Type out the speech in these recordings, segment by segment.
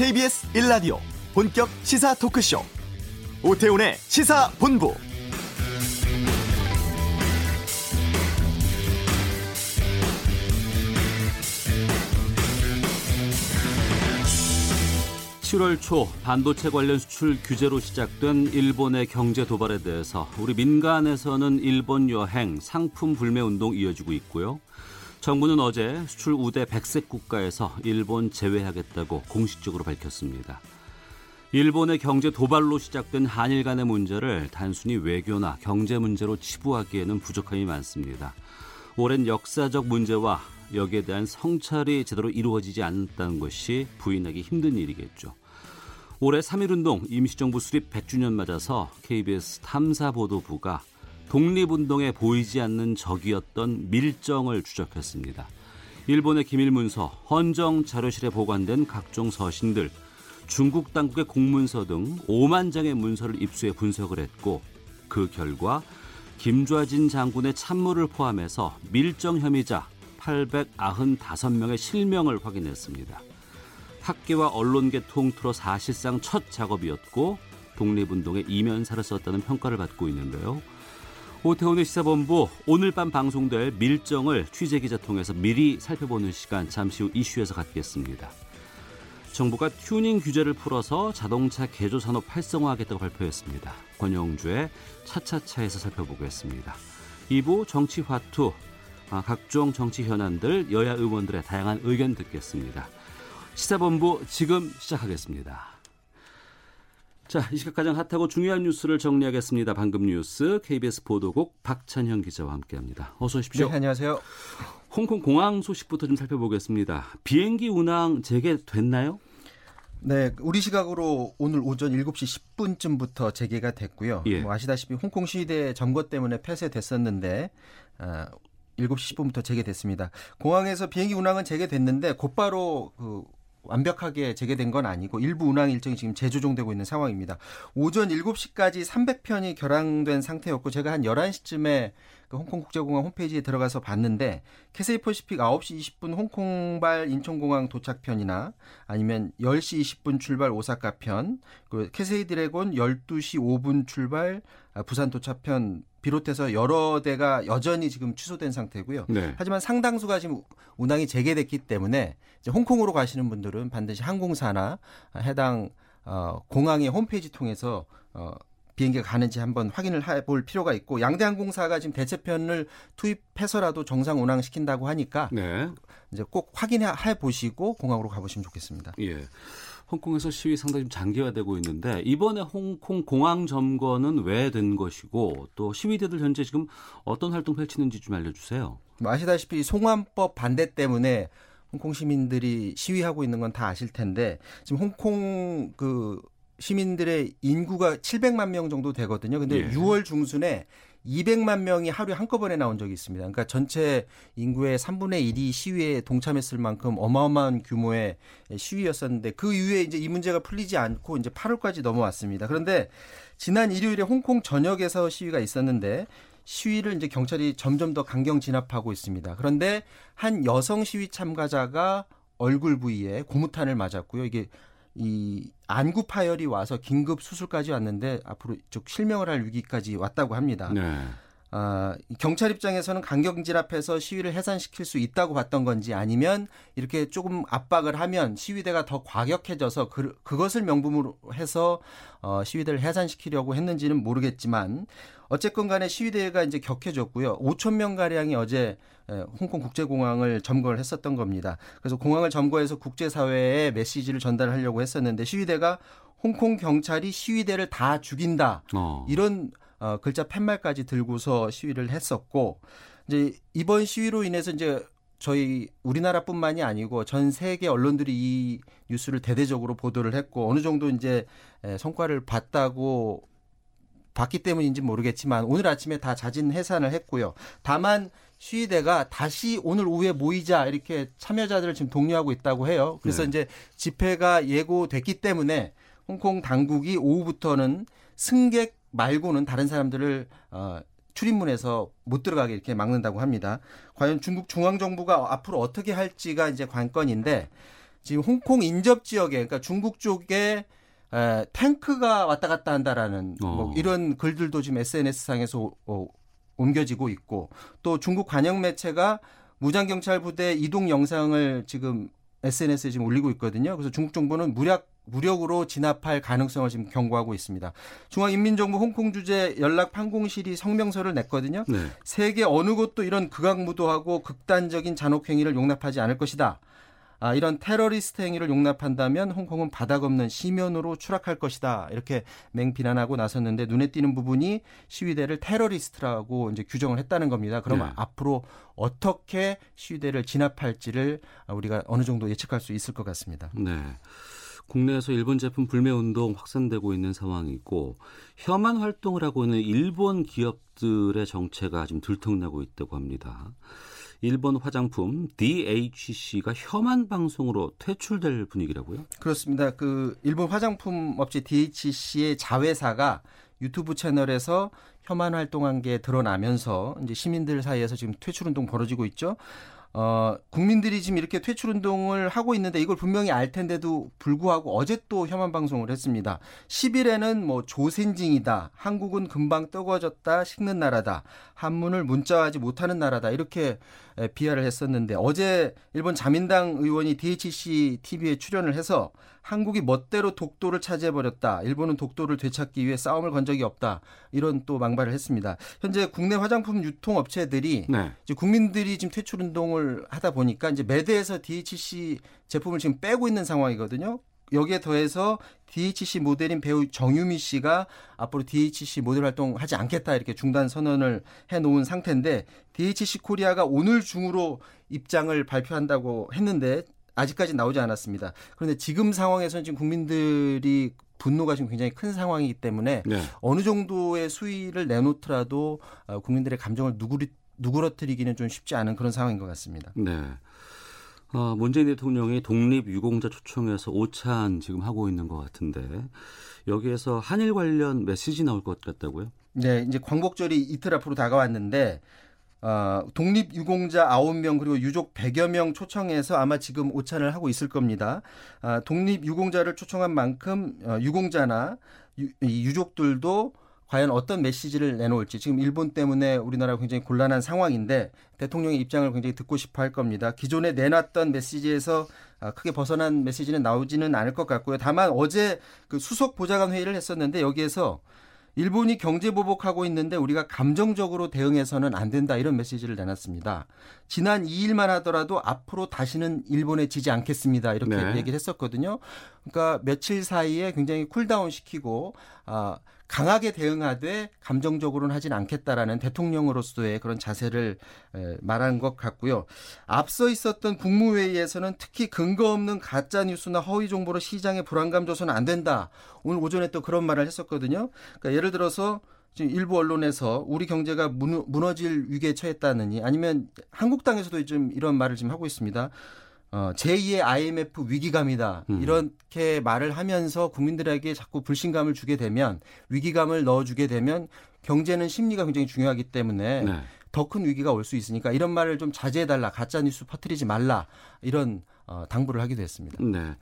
KBS 1라디오 본격 시사 토크쇼 오태훈의 시사본부 (7월) 초 반도체 관련 수출 규제로 시작된 일본의 경제 도발에 대해서 우리 민간에서는 일본 여행 상품 불매 운동 이어지고 있고요. 정부는 어제 수출 우대 백색 국가에서 일본 제외하겠다고 공식적으로 밝혔습니다. 일본의 경제 도발로 시작된 한일 간의 문제를 단순히 외교나 경제 문제로 치부하기에는 부족함이 많습니다. 오랜 역사적 문제와 여기에 대한 성찰이 제대로 이루어지지 않았다는 것이 부인하기 힘든 일이겠죠. 올해 3.1운동 임시정부 수립 100주년 맞아서 KBS 탐사보도부가 독립운동에 보이지 않는 적이었던 밀정을 추적했습니다. 일본의 기밀문서, 헌정 자료실에 보관된 각종 서신들, 중국 당국의 공문서 등 5만 장의 문서를 입수해 분석을 했고 그 결과 김좌진 장군의 참모를 포함해서 밀정 혐의자 895명의 실명을 확인했습니다. 학계와 언론계 통틀어 사실상 첫 작업이었고 독립운동의 이면사를 썼다는 평가를 받고 있는데요. 오태훈의 시사본부 오늘 밤 방송될 밀정을 취재기자 통해서 미리 살펴보는 시간 잠시 후 이슈에서 갖겠습니다. 정부가 튜닝 규제를 풀어서 자동차 개조 산업 활성화하겠다고 발표했습니다. 권영주의 차차차에서 살펴보겠습니다. 2부 정치 화투 아, 각종 정치 현안들 여야 의원들의 다양한 의견 듣겠습니다. 시사본부 지금 시작하겠습니다. 자, 이 시각 가장 핫하고 중요한 뉴스를 정리하겠습니다. 방금 뉴스 KBS 보도국 박찬현 기자와 함께합니다. 어서 오십시오. 네, 안녕하세요. 홍콩 공항 소식부터 좀 살펴보겠습니다. 비행기 운항 재개됐나요? 네, 우리 시각으로 오늘 오전 7시 10분쯤부터 재개가 됐고요. 예. 뭐 아시다시피 홍콩 시위대 점거 때문에 폐쇄됐었는데 아, 7시 10분부터 재개됐습니다. 공항에서 비행기 운항은 재개됐는데 곧바로 그 완벽하게 재개된 건 아니고 일부 운항 일정이 지금 재조정되고 있는 상황입니다. 오전 7시까지 300편이 결항된 상태였고 제가 한 11시쯤에 그 홍콩 국제공항 홈페이지에 들어가서 봤는데 캐세이 퍼시픽 9시 20분 홍콩발 인천공항 도착편이나 아니면 10시 20분 출발 오사카 편, 그 캐세이 드래곤 12시 5분 출발 부산 도착편 비롯해서 여러 대가 여전히 지금 취소된 상태고요. 네. 하지만 상당수가 지금 운항이 재개됐기 때문에 이제 홍콩으로 가시는 분들은 반드시 항공사나 해당 어, 공항의 홈페이지 통해서 어, 비행기가 가는지 한번 확인을 해볼 필요가 있고 양대 항공사가 지금 대체편을 투입해서라도 정상 운항시킨다고 하니까 네. 이제 꼭 확인해 보시고 공항으로 가보시면 좋겠습니다. 예. 홍콩에서 시위 상당히 장기화되고 있는데 이번에 홍콩 공항 점거는 왜 된 것이고 또 시위대들 현재 지금 어떤 활동 펼치는지 좀 알려주세요. 뭐 아시다시피 송환법 반대 때문에 홍콩 시민들이 시위하고 있는 건 다 아실 텐데 지금 홍콩 그 시민들의 인구가 700만 명 정도 되거든요. 근데 예. 6월 중순에 200만 명이 하루에 한꺼번에 나온 적이 있습니다. 그러니까 전체 인구의 3분의 1이 시위에 동참했을 만큼 어마어마한 규모의 시위였었는데 그 이후에 이제 이 문제가 풀리지 않고 이제 8월까지 넘어왔습니다. 그런데 지난 일요일에 홍콩 전역에서 시위가 있었는데 시위를 이제 경찰이 점점 더 강경 진압하고 있습니다. 그런데 한 여성 시위 참가자가 얼굴 부위에 고무탄을 맞았고요. 이게 이 안구 파열이 와서 긴급 수술까지 왔는데 앞으로 즉 실명을 할 위기까지 왔다고 합니다. 네. 아, 경찰 입장에서는 강경질 앞에서 시위를 해산시킬 수 있다고 봤던 건지 아니면 이렇게 조금 압박을 하면 시위대가 더 과격해져서 그, 그것을 명분으로 해서 어, 시위대를 해산시키려고 했는지는 모르겠지만 어쨌건 간에 시위대가 이제 격해졌고요. 5천 명 가량이 어제 홍콩 국제공항을 점거를 했었던 겁니다. 그래서 공항을 점거해서 국제사회에 메시지를 전달하려고 했었는데 시위대가 홍콩 경찰이 시위대를 다 죽인다. 어. 이런 어, 글자 팻말까지 들고서 시위를 했었고 이제 이번 시위로 인해서 이제 저희 우리나라뿐만이 아니고 전 세계 언론들이 이 뉴스를 대대적으로 보도를 했고 어느 정도 이제 성과를 봤다고 봤기 때문인지 모르겠지만 오늘 아침에 다 자진 해산을 했고요. 다만 시위대가 다시 오늘 오후에 모이자 이렇게 참여자들을 지금 독려하고 있다고 해요. 그래서 네. 이제 집회가 예고됐기 때문에 홍콩 당국이 오후부터는 승객 말고는 다른 사람들을 어, 출입문에서 못 들어가게 이렇게 막는다고 합니다. 과연 중국 중앙 정부가 앞으로 어떻게 할지가 이제 관건인데 지금 홍콩 인접 지역에 그러니까 중국 쪽에 에, 탱크가 왔다 갔다 한다라는 뭐 어. 뭐 이런 글들도 지금 SNS 상에서 어, 옮겨지고 있고 또 중국 관영 매체가 무장 경찰 부대 이동 영상을 지금 SNS에 지금 올리고 있거든요. 그래서 중국 정부는 무력 무력으로 진압할 가능성을 지금 경고하고 있습니다. 중앙인민정부 홍콩 주재 연락 판공실이 성명서를 냈거든요. 네. 세계 어느 곳도 이런 극악무도하고 극단적인 잔혹 행위를 용납하지 않을 것이다. 아, 이런 테러리스트 행위를 용납한다면 홍콩은 바닥 없는 심연으로 추락할 것이다. 이렇게 맹비난하고 나섰는데 눈에 띄는 부분이 시위대를 테러리스트라고 이제 규정을 했다는 겁니다. 그러면 네. 앞으로 어떻게 시위대를 진압할지를 우리가 어느 정도 예측할 수 있을 것 같습니다. 네. 국내에서 일본 제품 불매 운동 확산되고 있는 상황이고 혐한 활동을 하고 있는 일본 기업들의 정체가 지금 들통나고 있다고 합니다. 일본 화장품 DHC가 혐한 방송으로 퇴출될 분위기라고요? 그렇습니다. 그 일본 화장품 업체 DHC의 자회사가 유튜브 채널에서 혐한 활동한 게 드러나면서 이제 시민들 사이에서 지금 퇴출 운동 벌어지고 있죠. 어, 국민들이 지금 이렇게 퇴출 운동을 하고 있는데 이걸 분명히 알 텐데도 불구하고 어제 또 혐한 방송을 했습니다. 10일에는 뭐 조센징이다. 한국은 금방 뜨거워졌다. 식는 나라다. 한문을 문자하지 못하는 나라다. 이렇게 비하를 했었는데 어제 일본 자민당 의원이 DHC TV에 출연을 해서 한국이 멋대로 독도를 차지해버렸다. 일본은 독도를 되찾기 위해 싸움을 건 적이 없다. 이런 또 망발을 했습니다. 현재 국내 화장품 유통업체들이 네. 국민들이 지금 퇴출 운동을 하다 보니까 이제 매대에서 DHC 제품을 지금 빼고 있는 상황이거든요. 여기에 더해서 DHC 모델인 배우 정유미 씨가 앞으로 DHC 모델 활동하지 않겠다 이렇게 중단 선언을 해 놓은 상태인데 DHC 코리아가 오늘 중으로 입장을 발표한다고 했는데 아직까지 나오지 않았습니다. 그런데 지금 상황에서는 지금 국민들이 분노가 지금 굉장히 큰 상황이기 때문에 네. 어느 정도의 수위를 내놓더라도 어, 국민들의 감정을 누구리, 누그러뜨리기는 좀 쉽지 않은 그런 상황인 것 같습니다. 네. 어, 문재인 대통령이 독립 유공자 초청해서 오찬 지금 하고 있는 것 같은데 여기에서 한일 관련 메시지 나올 것 같다고요? 네, 이제 광복절이 이틀 앞으로 다가왔는데 어, 독립 유공자 9명 그리고 유족 100여 명 초청해서 아마 지금 오찬을 하고 있을 겁니다. 아, 독립 유공자를 초청한 만큼 어, 유공자나 유, 이 유족들도 과연 어떤 메시지를 내놓을지 지금 일본 때문에 우리나라가 굉장히 곤란한 상황인데 대통령의 입장을 굉장히 듣고 싶어 할 겁니다. 기존에 내놨던 메시지에서 아, 크게 벗어난 메시지는 나오지는 않을 것 같고요. 다만 어제 그 수석 보좌관 회의를 했었는데 여기에서 일본이 경제 보복하고 있는데 우리가 감정적으로 대응해서는 안 된다 이런 메시지를 내놨습니다. 지난 2일만 하더라도 앞으로 다시는 일본에 지지 않겠습니다 이렇게 네. 얘기를 했었거든요. 그러니까 며칠 사이에 굉장히 cool down 시키고 아 강하게 대응하되 감정적으로는 하진 않겠다라는 대통령으로서의 그런 자세를 말한 것 같고요. 앞서 있었던 국무회의에서는 특히 근거 없는 가짜 뉴스나 허위 정보로 시장에 불안감 줘서는 안 된다. 오늘 오전에 또 그런 말을 했었거든요. 그러니까 예를 들어서 지금 일부 언론에서 우리 경제가 무너질 위기에 처했다느니 아니면 한국당에서도 좀 이런 말을 지금 하고 있습니다. 어, 제2의 IMF 위기감이다. 음. 이렇게 말을 하면서 국민들에게 자꾸 불신감을 주게 되면 위기감을 넣어주게 되면 경제는 심리가 굉장히 중요하기 때문에 네. 더큰 위기가 올 수 있으니까 이런 말을 좀 자제해달라. 가짜뉴스 퍼뜨리지 말라. 이런 어, 당부를 하기도 했습니다. 네.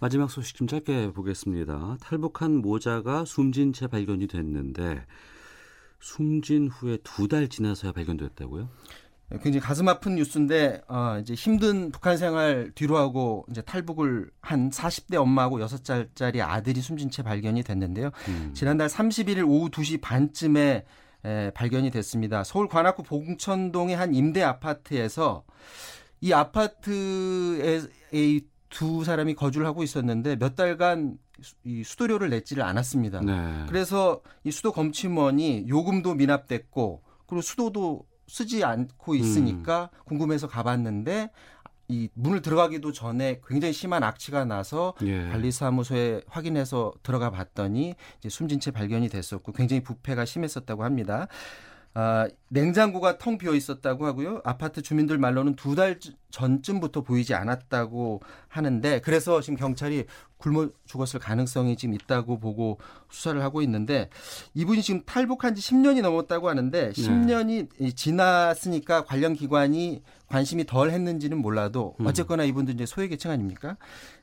마지막 소식 좀 짧게 보겠습니다. 탈북한 모자가 숨진 채 발견이 됐는데 숨진 후에 두 달 지나서야 발견됐다고요? 굉장히 가슴 아픈 뉴스인데 어, 이제 힘든 북한 생활 뒤로 하고 이제 탈북을 한 40대 엄마하고 6살짜리 아들이 숨진 채 발견이 됐는데요. 음. 지난달 31일 오후 2시 반쯤에 에, 발견이 됐습니다. 서울 관악구 봉천동의 한 임대 아파트에서 이 아파트에 두 사람이 거주를 하고 있었는데 몇 달간 이 수도료를 냈지를 않았습니다. 네. 그래서 이 수도 검침원이 요금도 미납됐고 그리고 수도도 쓰지 않고 있으니까 음. 궁금해서 가봤는데 이 문을 들어가기도 전에 굉장히 심한 악취가 나서 예. 관리사무소에 확인해서 들어가 봤더니 이제 숨진 채 발견이 됐었고 굉장히 부패가 심했었다고 합니다. 아, 냉장고가 텅 비어 있었다고 하고요. 아파트 주민들 말로는 두 달 전쯤부터 보이지 않았다고 하는데 그래서 지금 경찰이 굶어 죽었을 가능성이 지금 있다고 보고 수사를 하고 있는데 이분이 지금 탈북한 지 10년이 넘었다고 하는데 10년이 지났으니까 관련 기관이 관심이 덜 했는지는 몰라도 음. 어쨌거나 이분도 이제 소외계층 아닙니까?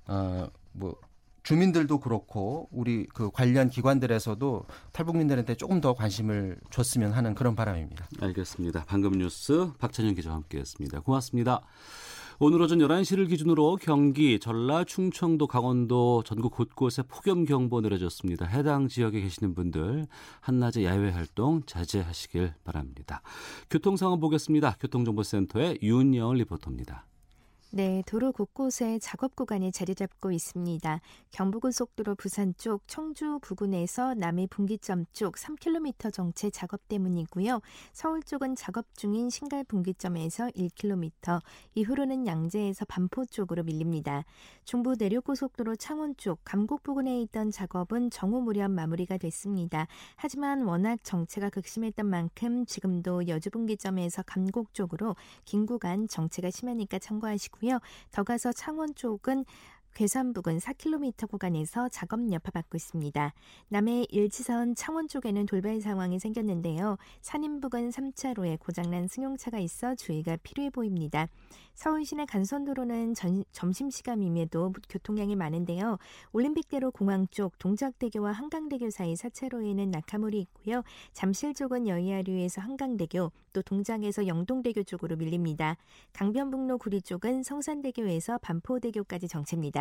어, 뭐 주민들도 그렇고 우리 그 관련 기관들에서도 탈북민들한테 조금 더 관심을 줬으면 하는 그런 바람입니다. 알겠습니다. 방금 뉴스 박찬현 기자와 함께했습니다. 고맙습니다. 오늘 오전 11시를 기준으로 경기, 전라, 충청도, 강원도 전국 곳곳에 폭염 경보 내려졌습니다. 해당 지역에 계시는 분들 한낮에 야외 활동 자제하시길 바랍니다. 교통 상황 보겠습니다. 교통정보센터의 윤여을 리포터입니다. 네, 도로 곳곳에 작업 구간이 자리 잡고 있습니다. 경부고속도로 부산 쪽 청주 부근에서 남해 분기점 쪽 3km 정체 작업 때문이고요. 서울 쪽은 작업 중인 신갈 분기점에서 1km, 이후로는 양재에서 반포 쪽으로 밀립니다. 중부 내륙고속도로 창원 쪽 감곡 부근에 있던 작업은 정오 무렵 마무리가 됐습니다. 하지만 워낙 정체가 극심했던 만큼 지금도 여주 분기점에서 감곡 쪽으로 긴 구간 정체가 심하니까 참고하시고 있고요. 더 가서 창원 쪽은 괴산 부근 4km 구간에서 작업 여파받고 있습니다. 남해 일지선 창원 쪽에는 돌발 상황이 생겼는데요. 산인 부근 3차로에 고장난 승용차가 있어 주의가 필요해 보입니다. 서울 시내 간선도로는 전, 점심시간임에도 교통량이 많은데요. 올림픽대로 공항 쪽 동작대교와 한강대교 사이 4차로에는 낙하물이 있고요. 잠실 쪽은 여의하류에서 한강대교, 또 동작에서 영동대교 쪽으로 밀립니다. 강변북로 구리 쪽은 성산대교에서 반포대교까지 정체입니다.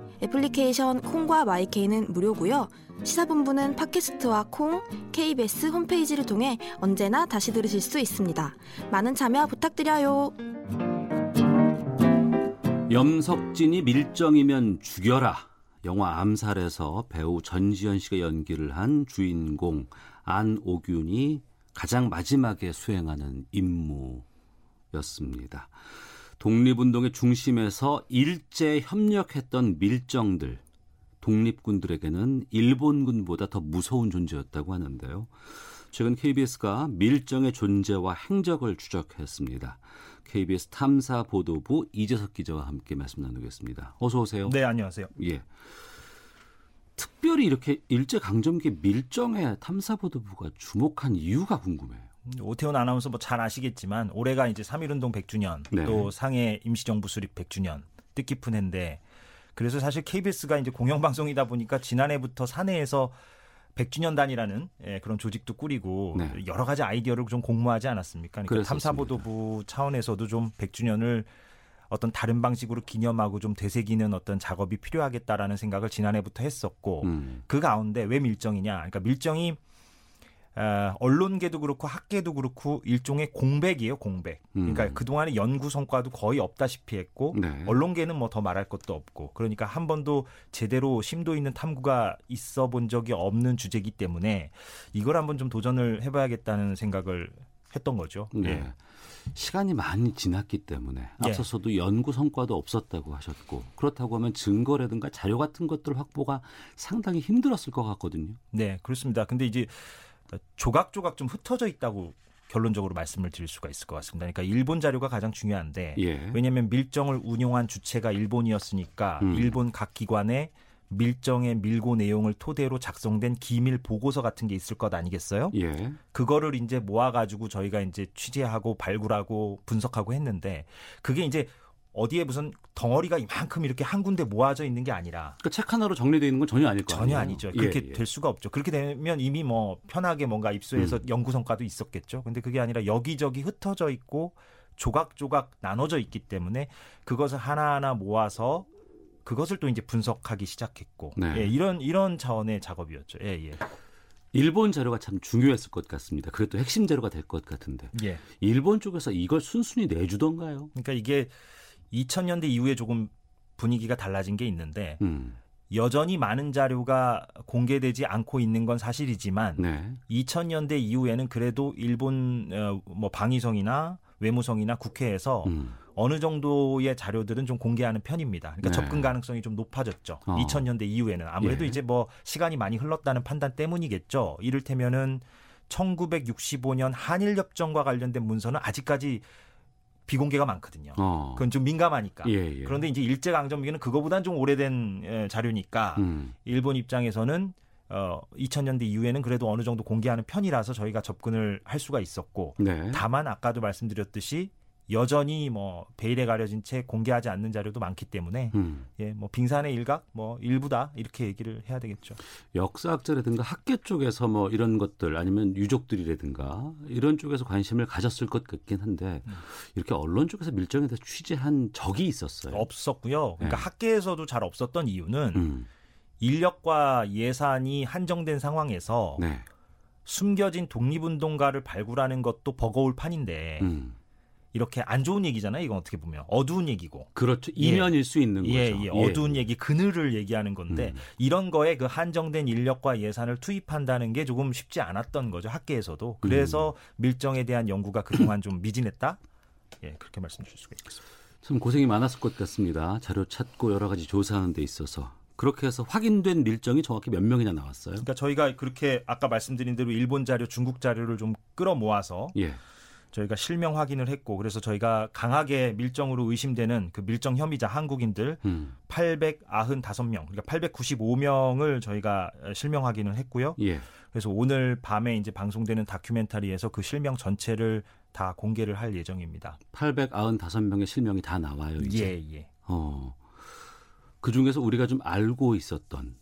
애플리케이션 콩과 마이케이는 무료고요. 시사본부는 팟캐스트와 콩, KBS 홈페이지를 통해 언제나 다시 들으실 수 있습니다. 많은 참여 부탁드려요. 염석진이 밀정이면 죽여라. 영화 암살에서 배우 전지현 씨가 연기를 한 주인공 안오균이 가장 마지막에 수행하는 임무였습니다. 독립운동의 중심에서 일제 협력했던 밀정들, 독립군들에게는 일본군보다 더 무서운 존재였다고 하는데요. 최근 KBS가 밀정의 존재와 행적을 추적했습니다. KBS 탐사 보도부 이재석 기자와 함께 말씀 나누겠습니다. 어서 오세요. 네, 안녕하세요. 예. 특별히 이렇게 일제 강점기 밀정의 탐사 보도부가 주목한 이유가 궁금해요. 오태훈 아나운서 뭐 잘 아시겠지만 올해가 이제 3.1운동 100주년 네. 또 상해 임시정부 수립 100주년 뜻깊은 해인데 그래서 사실 KBS가 이제 공영방송이다 보니까 지난해부터 사내에서 100주년 단이라는 예, 그런 조직도 꾸리고 네. 여러 가지 아이디어를 좀 공모하지 않았습니까? 그러니까 탐사보도부 차원에서도 좀 100주년을 어떤 다른 방식으로 기념하고 좀 되새기는 어떤 작업이 필요하겠다라는 생각을 지난해부터 했었고 음. 그 가운데 왜 밀정이냐? 그러니까 밀정이 어, 언론계도 그렇고 학계도 그렇고 일종의 공백이에요, 공백. 그러니까 음. 그 동안에 연구 성과도 거의 없다시피 했고 네. 언론계는 뭐 더 말할 것도 없고 그러니까 한 번도 제대로 심도 있는 탐구가 있어 본 적이 없는 주제이기 때문에 이걸 한번 좀 도전을 해봐야겠다는 생각을 했던 거죠. 네. 예. 시간이 많이 지났기 때문에 예. 앞서서도 예. 연구 성과도 없었다고 하셨고 그렇다고 하면 증거라든가 자료 같은 것들 확보가 상당히 힘들었을 것 같거든요. 네, 그렇습니다. 근데 이제 조각조각 좀 흩어져 있다고 결론적으로 말씀을 드릴 수가 있을 것 같습니다. 그러니까 일본 자료가 가장 중요한데 예. 왜냐하면 밀정을 운용한 주체가 일본이었으니까 음. 일본 각 기관의 밀정의 밀고 내용을 토대로 작성된 기밀 보고서 같은 게 있을 것 아니겠어요? 예. 그거를 이제 모아가지고 저희가 이제 취재하고 발굴하고 분석하고 했는데 그게 이제 어디에 무슨 덩어리가 이만큼 이렇게 한 군데 모아져 있는 게 아니라 그러니까 책 하나로 정리되어 있는 건 전혀 아닐 거예요. 전혀 아니죠. 그렇게 예, 예. 될 수가 없죠. 그렇게 되면 이미 뭐 편하게 뭔가 입수해서 음. 연구 성과도 있었겠죠. 근데 그게 아니라 여기저기 흩어져 있고 조각조각 나눠져 있기 때문에 그것을 하나하나 모아서 그것을 또 이제 분석하기 시작했고 네. 예, 이런 이런 차원의 작업이었죠. 예, 예. 일본 자료가 참 중요했을 것 같습니다. 그게 또 핵심 자료가 될 것 같은데. 예. 일본 쪽에서 이걸 순순히 내주던가요? 그러니까 이게 2000년대 이후에 조금 분위기가 달라진 게 있는데 음. 여전히 많은 자료가 공개되지 않고 있는 건 사실이지만 네. 2000년대 이후에는 그래도 일본 어, 뭐 방위성이나 외무성이나 국회에서 음. 어느 정도의 자료들은 좀 공개하는 편입니다. 그러니까 네. 접근 가능성이 좀 높아졌죠. 어. 2000년대 이후에는 아무래도 예. 이제 뭐 시간이 많이 흘렀다는 판단 때문이겠죠. 이를테면은 1965년 한일 협정과 관련된 문서는 아직까지 비공개가 많거든요. 어. 그건 좀 민감하니까. 예, 예. 그런데 이제 일제 강점기는 그거보다는 좀 오래된 예, 자료니까 음. 일본 입장에서는 어 2000년대 이후에는 그래도 어느 정도 공개하는 편이라서 저희가 접근을 할 수가 있었고 네. 다만 아까도 말씀드렸듯이 여전히 뭐 베일에 가려진 채 공개하지 않는 자료도 많기 때문에 음. 예, 뭐 빙산의 일각 뭐 일부다 이렇게 얘기를 해야 되겠죠. 역사학자라든가 학계 쪽에서 뭐 이런 것들 아니면 유족들이라든가 이런 쪽에서 관심을 가졌을 것 같긴 한데 음. 이렇게 언론 쪽에서 밀정에 대해서 취재한 적이 있었어요. 없었고요. 그러니까 네. 학계에서도 잘 없었던 이유는 음. 인력과 예산이 한정된 상황에서 네. 숨겨진 독립운동가를 발굴하는 것도 버거울 판인데 음. 이렇게 안 좋은 얘기잖아요. 이건 어떻게 보면 어두운 얘기고. 그렇죠. 이면일 예. 수 있는 예, 거죠. 예, 예. 어두운 얘기, 그늘을 얘기하는 건데 음. 이런 거에 그 한정된 인력과 예산을 투입한다는 게 조금 쉽지 않았던 거죠. 학계에서도. 그래서 음. 밀정에 대한 연구가 그동안 좀 미진했다. 예, 그렇게 말씀드릴 수가 있겠습니다. 참 고생이 많았을 것 같습니다. 자료 찾고 여러 가지 조사하는 데 있어서. 그렇게 해서 확인된 밀정이 정확히 몇 명이나 나왔어요? 그러니까 저희가 그렇게 아까 말씀드린 대로 일본 자료, 중국 자료를 좀 끌어모아서 예. 저희가 실명 확인을 했고 그래서 저희가 강하게 밀정으로 의심되는 그 밀정 혐의자 한국인들 음. 895명 그러니까 895명을 저희가 실명 확인을 했고요. 예. 그래서 오늘 밤에 이제 방송되는 다큐멘터리에서 그 실명 전체를 다 공개를 할 예정입니다. 895명의 실명이 다 나와요, 이제. 예, 예. 어. 그 중에서 우리가 좀 알고 있었던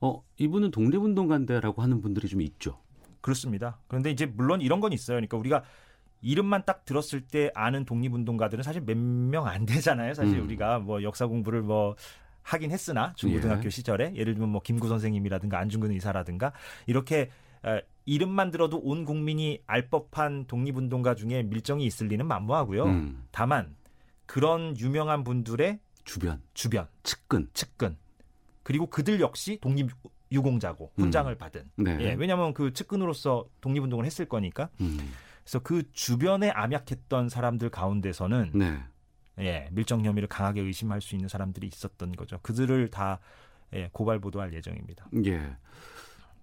어, 이분은 독립운동가인데라고 하는 분들이 좀 있죠. 그렇습니다. 그런데 이제 물론 이런 건 있어요. 그러니까 우리가 이름만 딱 들었을 때 아는 독립운동가들은 사실 몇 명 안 되잖아요. 사실 음. 우리가 뭐 역사 공부를 뭐 하긴 했으나 중고등학교 예. 시절에 예를 들면 뭐 김구 선생님이라든가 안중근 의사라든가 이렇게 어, 이름만 들어도 온 국민이 알 법한 독립운동가 중에 밀정이 있을 리는 만무하고요. 음. 다만 그런 유명한 분들의 주변, 주변, 측근, 측근 그리고 그들 역시 독립 유공자고 훈장을 음. 받은. 네. 예, 왜냐하면 그 측근으로서 독립운동을 했을 거니까. 음. 그래서 그 주변에 암약했던 사람들 가운데서는 네. 예, 밀정 혐의를 강하게 의심할 수 있는 사람들이 있었던 거죠. 그들을 다 예, 고발 보도할 예정입니다. 예.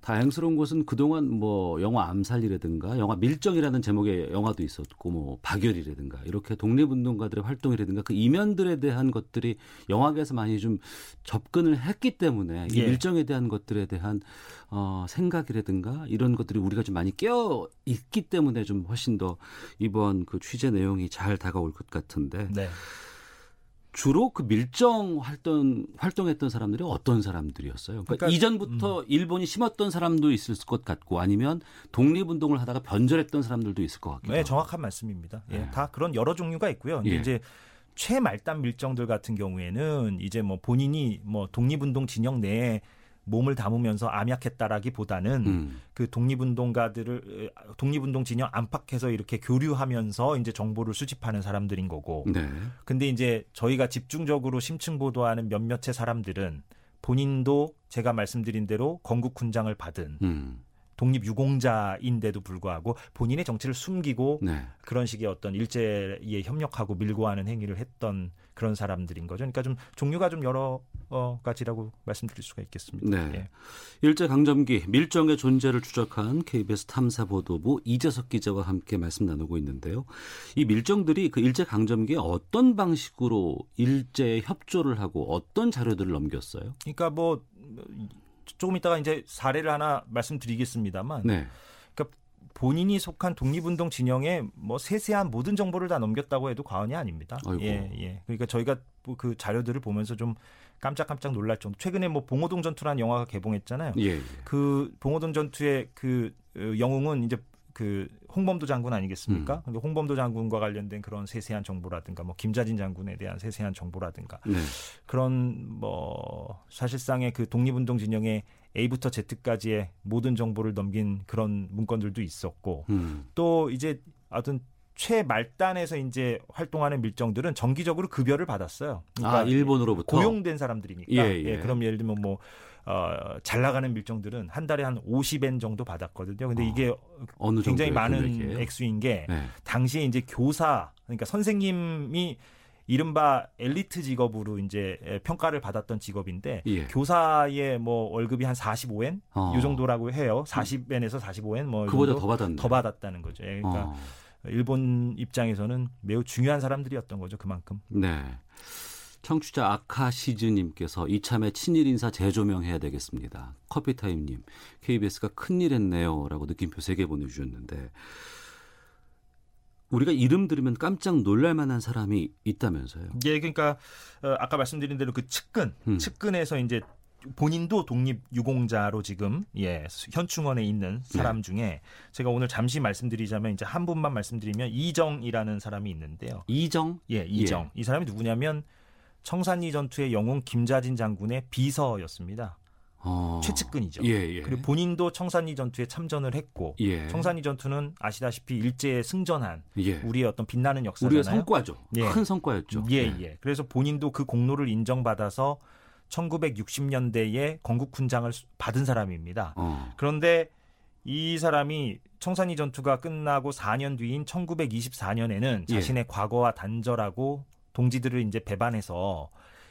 다행스러운 것은 그동안 뭐 영화 암살이라든가 영화 밀정이라는 제목의 영화도 있었고 뭐 박열이라든가 이렇게 독립운동가들의 활동이라든가 그 이면들에 대한 것들이 영화계에서 많이 좀 접근을 했기 때문에 이 예. 밀정에 대한 것들에 대한 어 생각이라든가 이런 것들이 우리가 좀 많이 깨어 있기 때문에 좀 훨씬 더 이번 그 취재 내용이 잘 다가올 것 같은데 네. 주로 그 밀정 활동 활동했던 사람들이 어떤 사람들이었어요? 그러니까, 그러니까 이전부터 음. 일본이 심었던 사람도 있을 것 같고 아니면 독립운동을 하다가 변절했던 사람들도 있을 것 같기도. 네, 정확한 말씀입니다. 예, 네. 다 그런 여러 종류가 있고요. 예. 이제 최말단 밀정들 같은 경우에는 이제 뭐 본인이 뭐 독립운동 진영 내에 몸을 담으면서 암약했다라기보다는 음. 그 독립운동가들을 독립운동 진영 안팎에서 이렇게 교류하면서 이제 정보를 수집하는 사람들인 거고. 네. 근데 이제 저희가 집중적으로 심층 보도하는 몇몇의 사람들은 본인도 제가 말씀드린 대로 건국 훈장을 받은 음. 독립 유공자인데도 불구하고 본인의 정체를 숨기고 네. 그런 식의 어떤 일제에 협력하고 밀고 하는 행위를 했던 그런 사람들인 거죠. 그러니까 좀 종류가 좀 여러 어, 가지라고 말씀드릴 수가 있겠습니다. 네. 예. 일제 강점기 밀정의 존재를 추적한 KBS 탐사보도부 이재석 기자와 함께 말씀 나누고 있는데요. 이 밀정들이 그 일제 강점기에 어떤 방식으로 일제 협조를 하고 어떤 자료들을 넘겼어요? 그러니까 뭐 조금 이따가 이제 사례를 하나 말씀드리겠습니다만 네. 그러니까 본인이 속한 독립운동 진영에 뭐 세세한 모든 정보를 다 넘겼다고 해도 과언이 아닙니다. 아이고. 예, 예. 그러니까 저희가 그 자료들을 보면서 좀 깜짝깜짝 놀랄 정도. 최근에 뭐 봉오동 전투라는 영화가 개봉했잖아요. 예, 예. 그 봉오동 전투의 그 어, 영웅은 이제 그 홍범도 장군 아니겠습니까? 음. 근데 홍범도 장군과 관련된 그런 세세한 정보라든가 뭐 김자진 장군에 대한 세세한 정보라든가 네. 그런 뭐 사실상의 그 독립운동 진영의 A부터 Z까지의 모든 정보를 넘긴 그런 문건들도 있었고 음. 또 이제 하여튼 최말단에서 이제 활동하는 밀정들은 정기적으로 급여를 받았어요. 그러니까 아, 일본으로부터 고용된 사람들이니까. 예, 예. 예, 그럼 예를 들면 뭐 어, 잘 나가는 밀정들은 한 달에 한 50엔 정도 받았거든요. 근데 어, 이게 어느 굉장히 많은 금액이에요? 액수인 게 네. 당시에 이제 교사 그러니까 선생님이 이른바 엘리트 직업으로 이제 평가를 받았던 직업인데 예. 교사의 뭐 월급이 한 45엔 어. 이 정도라고 해요. 40엔에서 45엔 뭐이 그보다 더 받았네. 더 받았다는 거죠. 예, 그러니까 어. 일본 입장에서는 매우 중요한 사람들이었던 거죠. 그만큼. 네. 청취자 아카시즈님께서 이참에 친일 인사 재조명해야 되겠습니다. 커피타임님, KBS가 큰일 했네요 라고 느낌표 3개 보내주셨는데 우리가 이름 들으면 깜짝 놀랄만한 사람이 있다면서요? 예, 그러니까 어, 아까 말씀드린 대로 그 측근, 음. 측근에서 이제 본인도 독립 유공자로 지금 예 현충원에 있는 사람 중에 제가 오늘 잠시 말씀드리자면 이제 한 분만 말씀드리면 이정이라는 사람이 있는데요. 이정? 예, 이정. 이 사람이 누구냐면 청산리 전투의 영웅 김자진 장군의 비서였습니다. 어. 최측근이죠. 예, 예. 그리고 본인도 청산리 전투에 참전을 했고 예. 청산리 전투는 아시다시피 일제에 승전한 예. 우리의 어떤 빛나는 역사잖아요. 우리의 성과죠. 예. 큰 성과였죠. 예, 예. 그래서 본인도 그 공로를 인정받아서 1960년대에 건국훈장을 수- 받은 사람입니다. 어. 그런데 이 사람이 청산리 전투가 끝나고 4년 뒤인 1924년에는 예. 자신의 과거와 단절하고 동지들을 이제 배반해서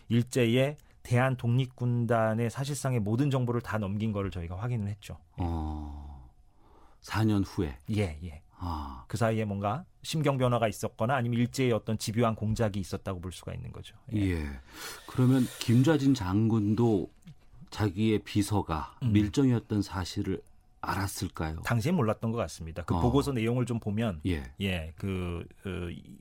일제에 대한 독립군단의 사실상의 모든 정보를 다 넘긴 거를 저희가 확인을 했죠. 어. 4년 후에. 예, 예. 아. 그 사이에 뭔가 심경 변화가 있었거나 아니면 일제의 어떤 집요한 공작이 있었다고 볼 수가 있는 거죠. 예. 그러면 김좌진 장군도 자기의 비서가 음. 밀정이었던 사실을 알았을까요? 당시엔 몰랐던 것 같습니다. 그 어. 보고서 내용을 좀 보면 예. 예, 그 어,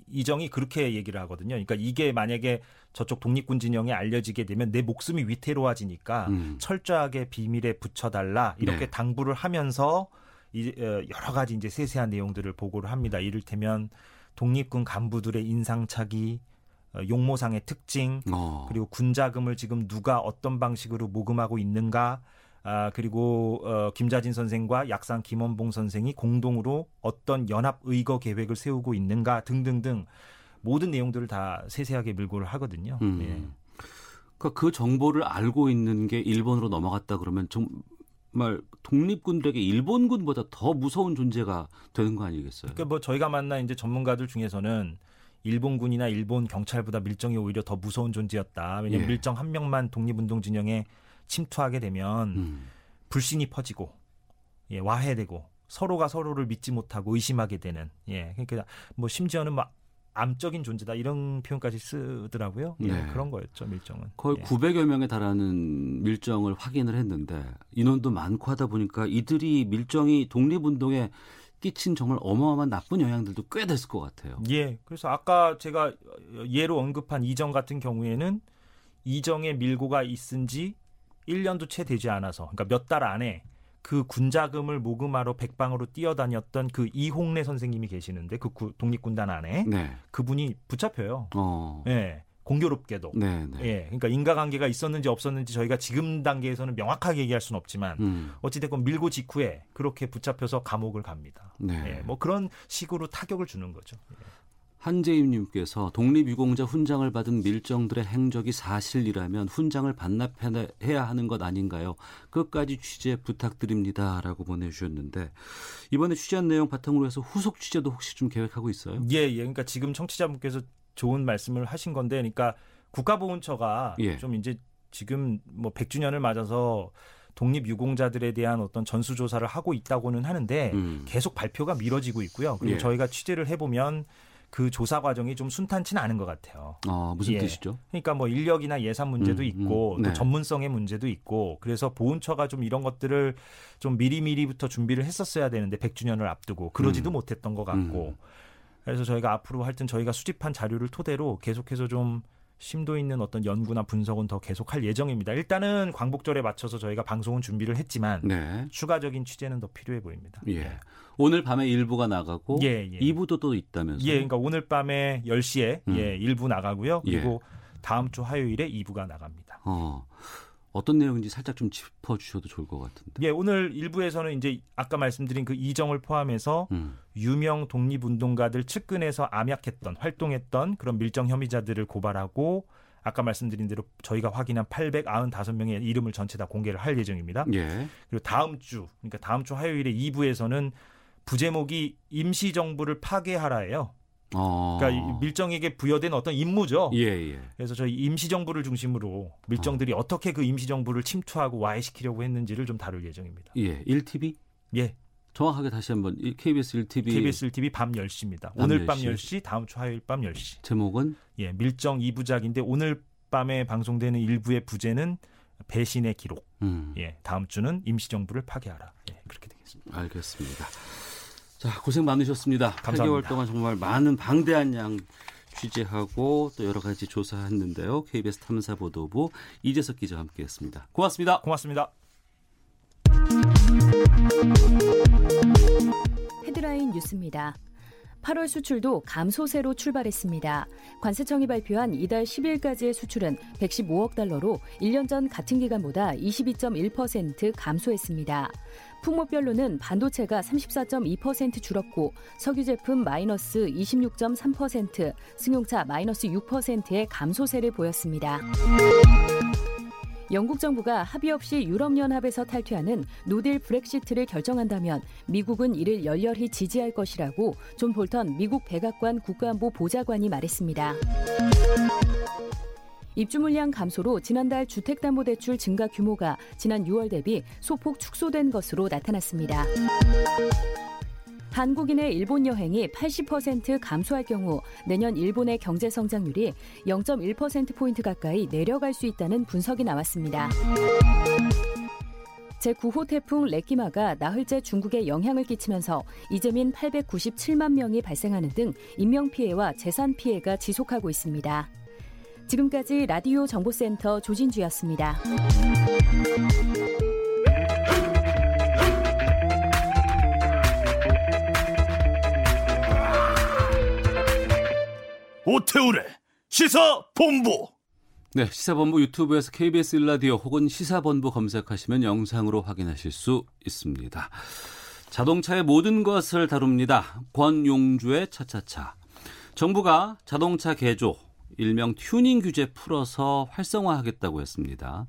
이정이 그렇게 얘기를 하거든요. 그러니까 이게 만약에 저쪽 독립군 진영에 알려지게 되면 내 목숨이 위태로워지니까 음. 철저하게 비밀에 붙여달라 이렇게 네. 당부를 하면서 이, 어, 여러 가지 이제 세세한 내용들을 보고를 합니다. 이를테면 독립군 간부들의 인상착의, 어, 용모상의 특징, 어. 그리고 군자금을 지금 누가 어떤 방식으로 모금하고 있는가 아 그리고 어, 김자진 선생과 약산 김원봉 선생이 공동으로 어떤 연합 의거 계획을 세우고 있는가 등등등 모든 내용들을 다 세세하게 밀고를 하거든요. 음. 예. 그러니까 그 정보를 알고 있는 게 일본으로 넘어갔다 그러면 정말 독립군들에게 일본군보다 더 무서운 존재가 되는 거 아니겠어요? 그러니까 뭐 저희가 만난 이제 전문가들 중에서는 일본군이나 일본 경찰보다 밀정이 오히려 더 무서운 존재였다. 왜냐하면 예. 밀정 한 명만 독립운동 진영에 침투하게 되면 음. 불신이 퍼지고 예, 와해되고 서로가 서로를 믿지 못하고 의심하게 되는 예 그러니까 뭐 심지어는 막 암적인 존재다 이런 표현까지 쓰더라고요. 예, 네. 그런 거였죠 밀정은. 거의 예. 900여 명에 달하는 밀정을 확인을 했는데 인원도 많고 하다 보니까 이들이 밀정이 독립운동에 끼친 정말 어마어마한 나쁜 영향들도 꽤 됐을 것 같아요. 예, 그래서 아까 제가 예로 언급한 이정 같은 경우에는 이정의 밀고가 있은 지 1년도 채 되지 않아서 그러니까 몇 달 안에 그 군자금을 모금하러 백방으로 뛰어다녔던 그 이홍래 선생님이 계시는데 그 구- 독립군단 안에 네. 그분이 붙잡혀요. 어. 예. 공교롭게도. 네, 네. 예. 그러니까 인과관계가 있었는지 없었는지 저희가 지금 단계에서는 명확하게 얘기할 수는 없지만 음. 어찌됐건 밀고 직후에 그렇게 붙잡혀서 감옥을 갑니다. 네. 예. 뭐 그런 식으로 타격을 주는 거죠. 한재임님께서 독립유공자 훈장을 받은 밀정들의 행적이 사실이라면 훈장을 반납해야 하는 것 아닌가요? 끝까지 취재 부탁드립니다 라고 보내주셨는데 이번에 취재한 내용 바탕으로 해서 후속 취재도 혹시 좀 계획하고 있어요? 예, 예. 그러니까 지금 청취자분께서 좋은 말씀을 하신 건데, 그러니까 국가보훈처가 예. 좀 이제 지금 뭐 100주년을 맞아서 독립유공자들에 대한 어떤 전수조사를 하고 있다고는 하는데 음. 계속 발표가 미뤄지고 있고요. 그리고 예. 저희가 취재를 해보면 그 조사 과정이 좀 순탄치는 않은 것 같아요. 어, 무슨 예. 뜻이죠? 그러니까 뭐 인력이나 예산 문제도 음, 있고 음, 네. 또 전문성의 문제도 있고 그래서 보훈처가 좀 이런 것들을 좀 미리미리부터 준비를 했었어야 되는데 100주년을 앞두고 그러지도 음. 못했던 것 같고 그래서 저희가 앞으로 하여튼 저희가 수집한 자료를 토대로 계속해서 좀 심도 있는 어떤 연구나 분석은 더 계속할 예정입니다. 일단은 광복절에 맞춰서 저희가 방송은 준비를 했지만 네. 추가적인 취재는 더 필요해 보입니다. 예. 오늘 밤에 일부가 나가고 예, 예. 2부도 또 있다면서요? 예, 그러니까 오늘 밤에 10시에 음. 예, 1부 나가고요. 그리고 다음 주 화요일에 2부가 나갑니다. 어. 어떤 내용인지 살짝 좀 짚어 주셔도 좋을 것 같은데. 예, 오늘 일부에서는 이제 아까 말씀드린 그 이정을 포함해서 음. 유명 독립운동가들 측근에서 암약했던 활동했던 그런 밀정 혐의자들을 고발하고 아까 말씀드린 대로 저희가 확인한 895명의 이름을 전체 다 공개를 할 예정입니다. 예. 그리고 다음 주, 그러니까 다음 주 화요일에 2부에서는 부제목이 임시정부를 파괴하라예요. 어. 그러니까 밀정에게 부여된 어떤 임무죠. 예, 예. 그래서 저희 임시정부를 중심으로 밀정들이 어. 떻게그 임시정부를 침투하고 와해시키려고 했는지를 좀 다룰 예정입니다. 예, 1TV? 예. 정확하게 다시 한번 KBS 1TV KBS 1TV 밤 10시입니다. 오늘 10시. 밤 10시, 다음 주 화요일 밤 10시. 제목은 예, 밀정 2부작인데 오늘 밤에 방송되는 일부의 부제는 배신의 기록. 음. 예, 다음 주는 임시정부를 파괴하라. 예, 그렇게 되겠습니다. 알겠습니다. 자, 고생 많으셨습니다. 감사합니다. 8개월 동안 정말 많은 방대한 양 취재하고 또 여러 가지 조사했는데요. KBS 탐사보도부 이재석 기자와 함께했습니다. 고맙습니다. 고맙습니다. 헤드라인 뉴스입니다. 8월 수출도 감소세로 출발했습니다. 관세청이 발표한 이달 10일까지의 수출은 115억 달러로 1년 전 같은 기간보다 22.1% 감소했습니다. 품목별로는 반도체가 34.2% 줄었고 석유 제품 마이너스 26.3%, 승용차 마이너스 6%의 감소세를 보였습니다. 영국 정부가 합의 없이 유럽연합에서 탈퇴하는 노딜 브렉시트를 결정한다면 미국은 이를 열렬히 지지할 것이라고 존 볼턴 미국 백악관 국가안보 보좌관이 말했습니다. 입주 물량 감소로 지난달 주택담보대출 증가 규모가 지난 6월 대비 소폭 축소된 것으로 나타났습니다. 한국인의 일본 여행이 80% 감소할 경우 내년 일본의 경제 성장률이 0.1%포인트 가까이 내려갈 수 있다는 분석이 나왔습니다. 제9호 태풍 레키마가 나흘째 중국에 영향을 끼치면서 이재민 897만 명이 발생하는 등 인명피해와 재산 피해가 지속하고 있습니다. 지금까지 라디오 정보센터 조진주였습니다. 오태우래 시사본부 네, 시사본부 유튜브에서 KBS 일라디오 혹은 시사본부 검색하시면 영상으로 확인하실 수 있습니다. 자동차의 모든 것을 다룹니다. 권용주의 차차차. 정부가 자동차 개조, 일명 튜닝 규제 풀어서 활성화하겠다고 했습니다.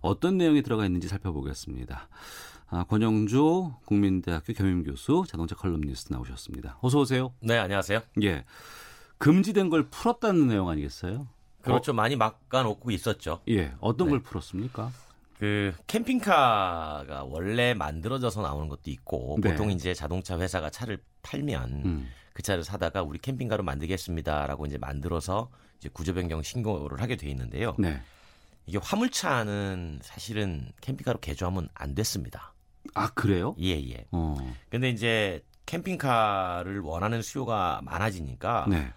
어떤 내용이 들어가 있는지 살펴보겠습니다. 아, 권용주 국민대학교 겸임교수 자동차 칼럼니스트 나오셨습니다. 어서 오세요. 네, 안녕하세요. 예. 금지된 걸 풀었다는 내용 아니겠어요? 그렇죠. 어? 많이 막아놓고 있었죠. 예. 어떤 네. 걸 풀었습니까? 그 캠핑카가 원래 만들어져서 나오는 것도 있고 네. 보통 이제 자동차 회사가 차를 팔면 음. 그 차를 사다가 우리 캠핑카로 만들겠습니다라고 이제 만들어서 이제 구조 변경 신고를 하게 돼 있는데요. 네. 이게 화물차는 사실은 캠핑카로 개조하면 안 됐습니다. 아 그래요? 예 예. 어. 근데 이제 캠핑카를 원하는 수요가 많아지니까 네.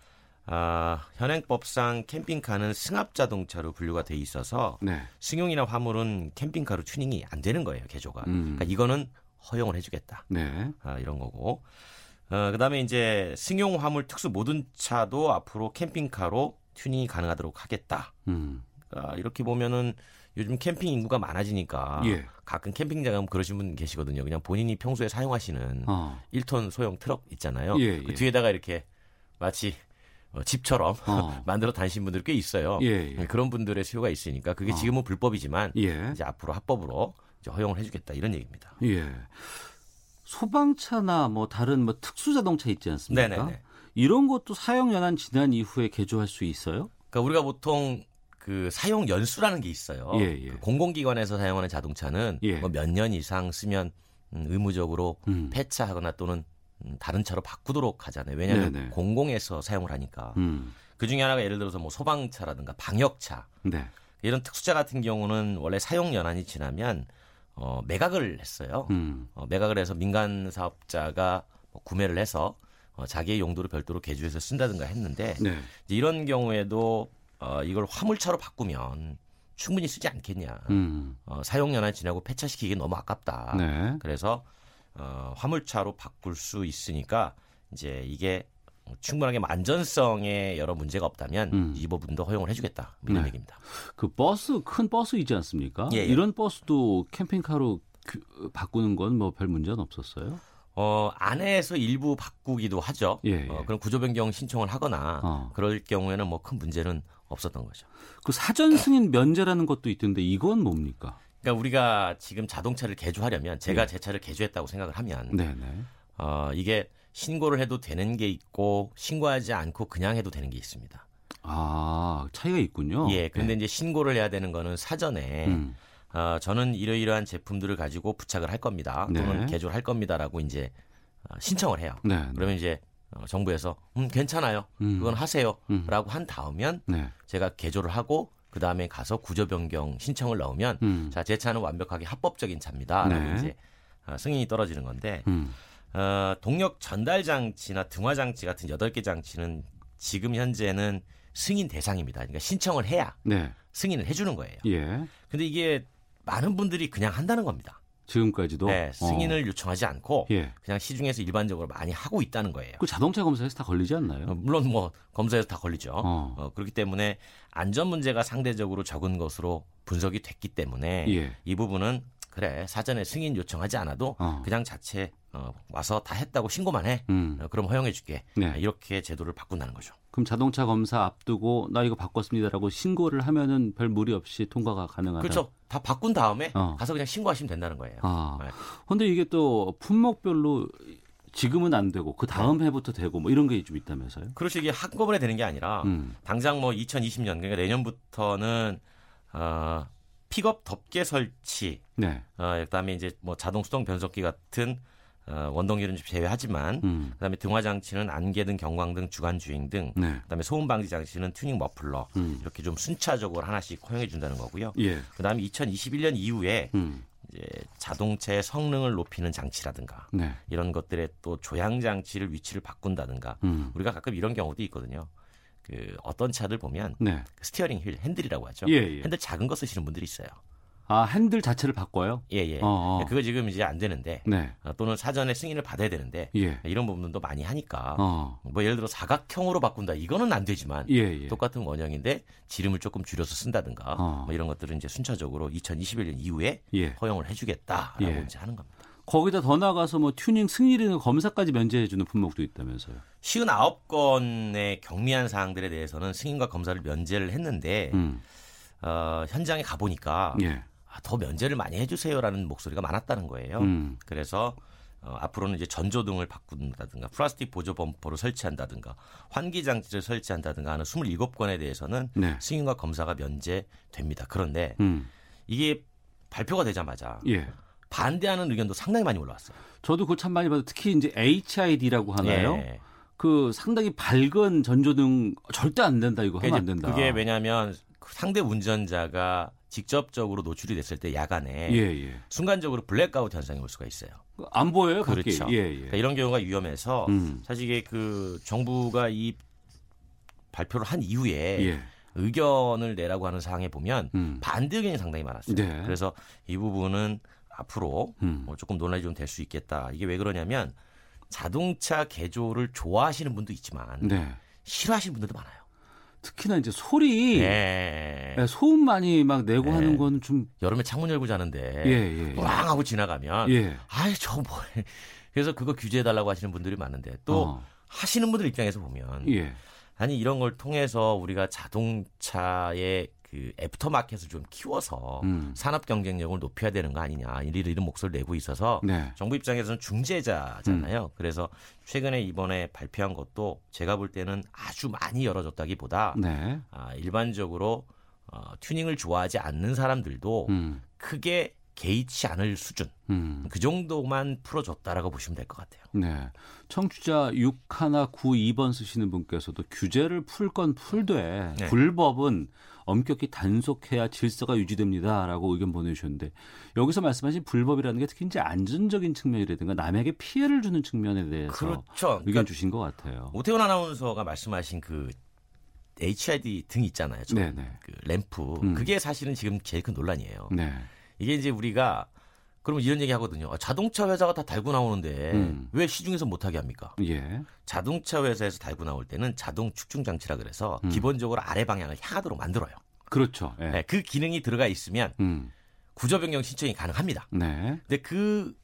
아, 현행법상 캠핑카는 승합 자동차로 분류가 돼 있어서 네. 승용이나 화물은 캠핑카로 튜닝이 안 되는 거예요 개조가. 음. 그러니까 이거는 허용을 해주겠다. 네. 아, 이런 거고. 어, 그다음에 이제 승용 화물 특수 모든 차도 앞으로 캠핑카로 튜닝이 가능하도록 하겠다. 음. 그러니까 이렇게 보면은 요즘 캠핑 인구가 많아지니까 예. 가끔 캠핑장 가면 그러신 분 계시거든요. 그냥 본인이 평소에 사용하시는 어. 1톤 소형 트럭 있잖아요. 예, 그 예. 뒤에다가 이렇게 마치 어, 집처럼 어. 만들어 다니신 분들 꽤 있어요. 예, 예. 네, 그런 분들의 수요가 있으니까 그게 어. 지금은 불법이지만 예. 이제 앞으로 합법으로 이제 허용을 해주겠다 이런 얘기입니다. 예. 소방차나 뭐 다른 뭐 특수 자동차 있지 않습니까? 네네네. 이런 것도 사용 연한 지난 이후에 개조할 수 있어요? 그러니까 우리가 보통 그 사용 연수라는 게 있어요. 예, 예. 그 공공기관에서 사용하는 자동차는 예. 뭐몇 년 이상 쓰면 음, 의무적으로 음. 폐차하거나 또는 음, 다른 차로 바꾸도록 하잖아요. 왜냐하면 네네. 공공에서 사용을 하니까. 음. 그 중에 하나가 예를 들어서 뭐 소방차라든가 방역차 네. 이런 특수차 같은 경우는 원래 사용 연한이 지나면 어, 매각을 했어요. 음. 어, 매각을 해서 민간 사업자가 뭐 구매를 해서 어, 자기의 용도로 별도로 개조해서 쓴다든가 했는데 네. 이런 경우에도 어, 이걸 화물차로 바꾸면 충분히 쓰지 않겠냐. 음. 어, 사용 연한 지나고 폐차시키기 너무 아깝다. 네. 그래서 어, 화물차로 바꿀 수 있으니까 이제 이게 충분하게 안전성에 여러 문제가 없다면 음. 이 부분도 허용을 해주겠다 이런 네. 얘기입니다. 그 버스 큰 버스이지 않습니까? 예, 예. 이런 버스도 캠핑카로 그, 바꾸는 건 뭐 별 문제는 없었어요? 어, 안에서 일부 바꾸기도 하죠. 예, 예. 어, 그럼 구조 변경 신청을 하거나 어. 그럴 경우에는 뭐 큰 문제는 없었던 거죠. 그 사전 승인 면제라는 것도 있던데 이건 뭡니까? 그러니까 우리가 지금 자동차를 개조하려면 제가 예. 제 차를 개조했다고 생각을 하면 네네. 어, 이게 신고를 해도 되는 게 있고 신고하지 않고 그냥 해도 되는 게 있습니다. 아 차이가 있군요. 예, 근데 네. 이제 신고를 해야 되는 거는 사전에 음. 어, 저는 이러이러한 제품들을 가지고 부착을 할 겁니다. 또는 네. 개조를 할 겁니다라고 이제 어, 신청을 해요. 네, 네. 그러면 이제 어, 정부에서 음 괜찮아요. 음. 그건 하세요라고 음. 한 다음면 네. 제가 개조를 하고 그 다음에 가서 구조 변경 신청을 넣으면 음. 자제 차는 완벽하게 합법적인 차입니다라고 네. 이제 어, 승인이 떨어지는 건데 음. 어, 동력 전달 장치나 등화 장치 같은 여덟 개 장치는 지금 현재는 승인 대상입니다. 그러니까 신청을 해야 네. 승인을 해주는 거예요. 예. 근데 이게 많은 분들이 그냥 한다는 겁니다. 지금까지도 네, 승인을 어. 요청하지 않고 예. 그냥 시중에서 일반적으로 많이 하고 있다는 거예요. 그 자동차 검사에서 다 걸리지 않나요? 어, 물론 뭐 검사에서 다 걸리죠. 어. 어. 그렇기 때문에 안전 문제가 상대적으로 적은 것으로 분석이 됐기 때문에 예. 이 부분은 그래 사전에 승인 요청하지 않아도 어. 그냥 자체 어, 와서 다 했다고 신고만 해. 음. 어, 그럼 허용해줄게. 네. 이렇게 제도를 바꾼다는 거죠. 그럼 자동차 검사 앞두고 나 이거 바꿨습니다라고 신고를 하면은 별 무리 없이 통과가 가능하다. 그렇죠. 다 바꾼 다음에 어. 가서 그냥 신고하시면 된다는 거예요. 아. 네. 근데 이게 또 품목별로 지금은 안 되고 그 다음 네. 해부터 되고 뭐 이런 게 좀 있다면서요? 그렇죠. 이게 한꺼번에 되는 게 아니라 음. 당장 뭐 2020년 그러니까 내년부터는 어, 픽업 덮개 설치, 네. 어, 그다음에 이제 뭐 자동 수동 변속기 같은 어, 원동기는 제외하지만 음. 그다음에 등화 장치는 안개 등 경광 등 주간 주행 등 네. 그다음에 소음 방지 장치는 튜닝 머플러 음. 이렇게 좀 순차적으로 하나씩 허용해 준다는 거고요. 예. 그다음에 2021년 이후에 음. 이제 자동차의 성능을 높이는 장치라든가 네. 이런 것들의 또 조향 장치를 위치를 바꾼다든가 음. 우리가 가끔 이런 경우도 있거든요. 그 어떤 차들 보면 네. 그 스티어링 휠 핸들이라고 하죠. 예, 예. 핸들 작은 거 쓰시는 분들이 있어요. 아 핸들 자체를 바꿔요? 예예. 예. 어, 어. 그거 지금 이제 안 되는데 네. 어, 또는 사전에 승인을 받아야 되는데 예. 이런 부분도 많이 하니까 어. 뭐 예를 들어 사각형으로 바꾼다 이거는 안 되지만 예, 예. 똑같은 원형인데 지름을 조금 줄여서 쓴다든가 어. 뭐 이런 것들은 이제 순차적으로 2021년 이후에 예. 허용을 해주겠다라고 예. 이제 하는 겁니다. 거기다 더 나가서 뭐 튜닝 승인이나 검사까지 면제해주는 품목도 있다면서요? 59건의 경미한 사항들에 대해서는 승인과 검사를 면제를 했는데 음. 어, 현장에 가 보니까 예. 아, 더 면제를 많이 해주세요라는 목소리가 많았다는 거예요. 음. 그래서 어, 앞으로는 이제 전조등을 바꾼다든가 플라스틱 보조 범퍼를 설치한다든가 환기 장치를 설치한다든가 하는 27건에 대해서는 네. 승인과 검사가 면제됩니다. 그런데 음. 이게 발표가 되자마자 예. 반대하는 의견도 상당히 많이 올라왔어요. 저도 그거 참 많이 봐도 특히 이제 HID라고 하나요? 예. 그 상당히 밝은 전조등 절대 안 된다 이거 하면 안 된다. 그게 왜냐하면 상대 운전자가 직접적으로 노출이 됐을 때 야간에 예, 예. 순간적으로 블랙아웃 현상이 올 수가 있어요. 안 보여요, 그렇죠. 예, 예. 그러니까 이런 경우가 위험해서 음. 사실 이게 그 정부가 이 발표를 한 이후에 예. 의견을 내라고 하는 사항에 보면 음. 반대 의견이 상당히 많았어요. 네. 그래서 이 부분은 앞으로 음. 뭐 조금 논란이 좀 될 수 있겠다. 이게 왜 그러냐면 자동차 개조를 좋아하시는 분도 있지만 네. 싫어하시는 분들도 많아요. 특히나 이제 소리 네. 네, 소음 많이 막 내고 네. 하는 건 좀 여름에 창문 열고 자는데 예. 왕 하고 지나가면 예. 아이 저 뭐. 그래서 그거 규제해 달라고 하시는 분들이 많은데 또 어. 하시는 분들 입장에서 보면 예. 아니 이런 걸 통해서 우리가 자동차의 그 after market을 좀 키워서 음. 산업 경쟁력을 높여야 되는 거 아니냐 이런 이런 목소리를 내고 있어서 네. 정부 입장에서는 중재자잖아요. 음. 그래서 최근에 이번에 발표한 것도 제가 볼 때는 아주 많이 열어졌다기보다 네. 아, 일반적으로 어, 튜닝을 좋아하지 않는 사람들도 음. 크게 개의치 않을 수준 음. 그 정도만 풀어줬다라고 보시면 될 것 같아요. 네, 청취자 6192번 쓰시는 분께서도 규제를 풀 건 풀되 네. 불법은 엄격히 단속해야 질서가 유지됩니다라고 의견 보내주셨는데 여기서 말씀하신 불법이라는 게 특히 이제 안전적인 측면이라든가 남에게 피해를 주는 측면에 대해서 그렇죠. 의견 그러니까 주신 것 같아요. 오태훈 아나운서가 말씀하신 그 HID 등 있잖아요. 그 램프 음. 그게 사실은 지금 제일 큰 논란이에요. 네. 이게 이제 우리가 그러면 이런 얘기 하거든요. 아, 자동차 회사가 다 달고 나오는데 음. 왜 시중에서 못하게 합니까? 예. 자동차 회사에서 달고 나올 때는 자동 축중 장치라 그래서 음. 기본적으로 아래 방향을 향하도록 만들어요. 그렇죠. 예. 네, 그 기능이 들어가 있으면 음. 구조 변경 신청이 가능합니다. 네. 근데 그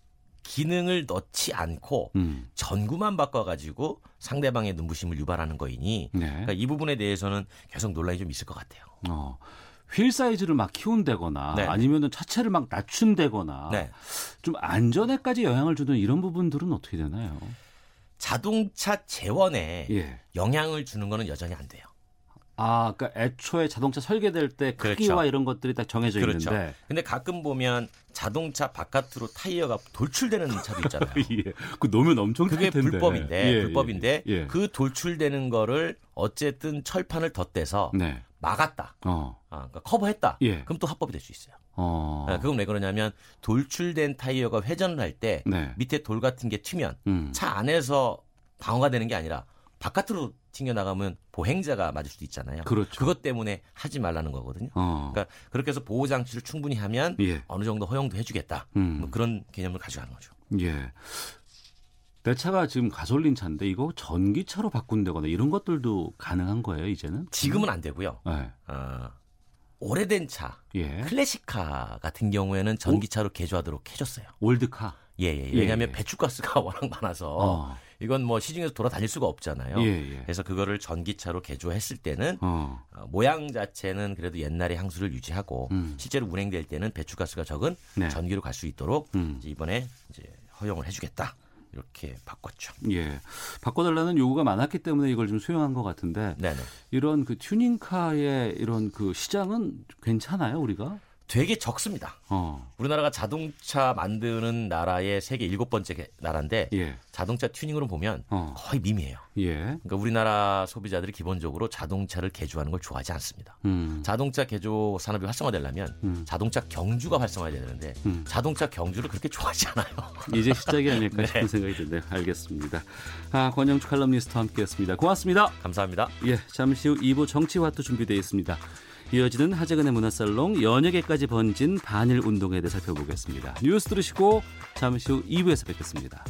기능을 넣지 않고 음. 전구만 바꿔가지고 상대방의 눈부심을 유발하는 거이니 네. 그러니까 이 부분에 대해서는 계속 논란이 좀 있을 것 같아요. 어. 휠 사이즈를 막 키운다거나 네. 아니면은 차체를 막 낮춘다거나 네. 좀 안전에까지 영향을 주는 이런 부분들은 어떻게 되나요? 자동차 재원에 예. 영향을 주는 거는 여전히 안 돼요. 아, 그러니까 애초에 자동차 설계될 때 크기와 그렇죠. 이런 것들이 딱 정해져 그렇죠. 있는데. 근데 가끔 보면 자동차 바깥으로 타이어가 돌출되는 차도 있잖아요. 예. 그 놓으면 엄청 그게 불법인데, 예, 예, 불법인데 예, 그 돌출되는 거를 어쨌든 철판을 덧대서 네. 막았다. 어. 아, 그러니까 커버했다. 예. 그럼 또 합법이 될 수 있어요. 어. 아, 그건 왜 그러냐면 돌출된 타이어가 회전을 할때 네. 밑에 돌 같은 게 튀면 음. 차 안에서 방어가 되는 게 아니라 바깥으로 튕겨 나가면 보행자가 맞을 수도 있잖아요. 그렇죠. 그것 때문에 하지 말라는 거거든요. 어. 그러니까 그렇게 해서 보호 장치를 충분히 하면 예. 어느 정도 허용도 해주겠다. 음. 뭐 그런 개념을 가져가는 거죠. 예. 내 차가 지금 가솔린 차인데 이거 전기차로 바꾼다거나 이런 것들도 가능한 거예요 이제는? 지금은 안 되고요. 네. 어, 오래된 차, 예. classic car 같은 경우에는 전기차로 오? 개조하도록 해줬어요. old car. 예, 예. 예 왜냐하면 예. 배출가스가 워낙 많아서 어. 이건 뭐 시중에서 돌아다닐 수가 없잖아요. 예, 예. 그래서 그거를 전기차로 개조했을 때는 어. 어, 모양 자체는 그래도 옛날의 향수를 유지하고 음. 실제로 운행될 때는 배출가스가 적은 네. 전기로 갈 수 있도록 음. 이제 이번에 이제 허용을 해주겠다. 이렇게 바꿨죠. 예. 바꿔달라는 요구가 많았기 때문에 이걸 좀 수용한 것 같은데 네네. 이런 그 튜닝카의 이런 그 시장은 괜찮아요, 우리가? 되게 적습니다. 어. 우리나라가 자동차 만드는 나라의 세계 일곱 번째 나라인데 예. 자동차 튜닝으로 보면 어. 거의 미미해요. 예. 그러니까 우리나라 소비자들이 기본적으로 자동차를 개조하는 걸 좋아하지 않습니다. 음. 자동차 개조 산업이 활성화되려면 음. 자동차 경주가 활성화돼야 되는데 음. 자동차 경주를 그렇게 좋아하지 않아요. 이제 시작이 아닐까 싶은 네. 생각이 드네요. 알겠습니다. 아, 권영주 칼럼니스트와 함께했습니다. 고맙습니다. 감사합니다. 예, 잠시 후 2부 정치화투 준비되어 있습니다. 이어지는 하재근의 문화살롱 연예계까지 번진 반일 운동에 대해 살펴보겠습니다. 뉴스 들으시고 잠시 후 2부에서 뵙겠습니다.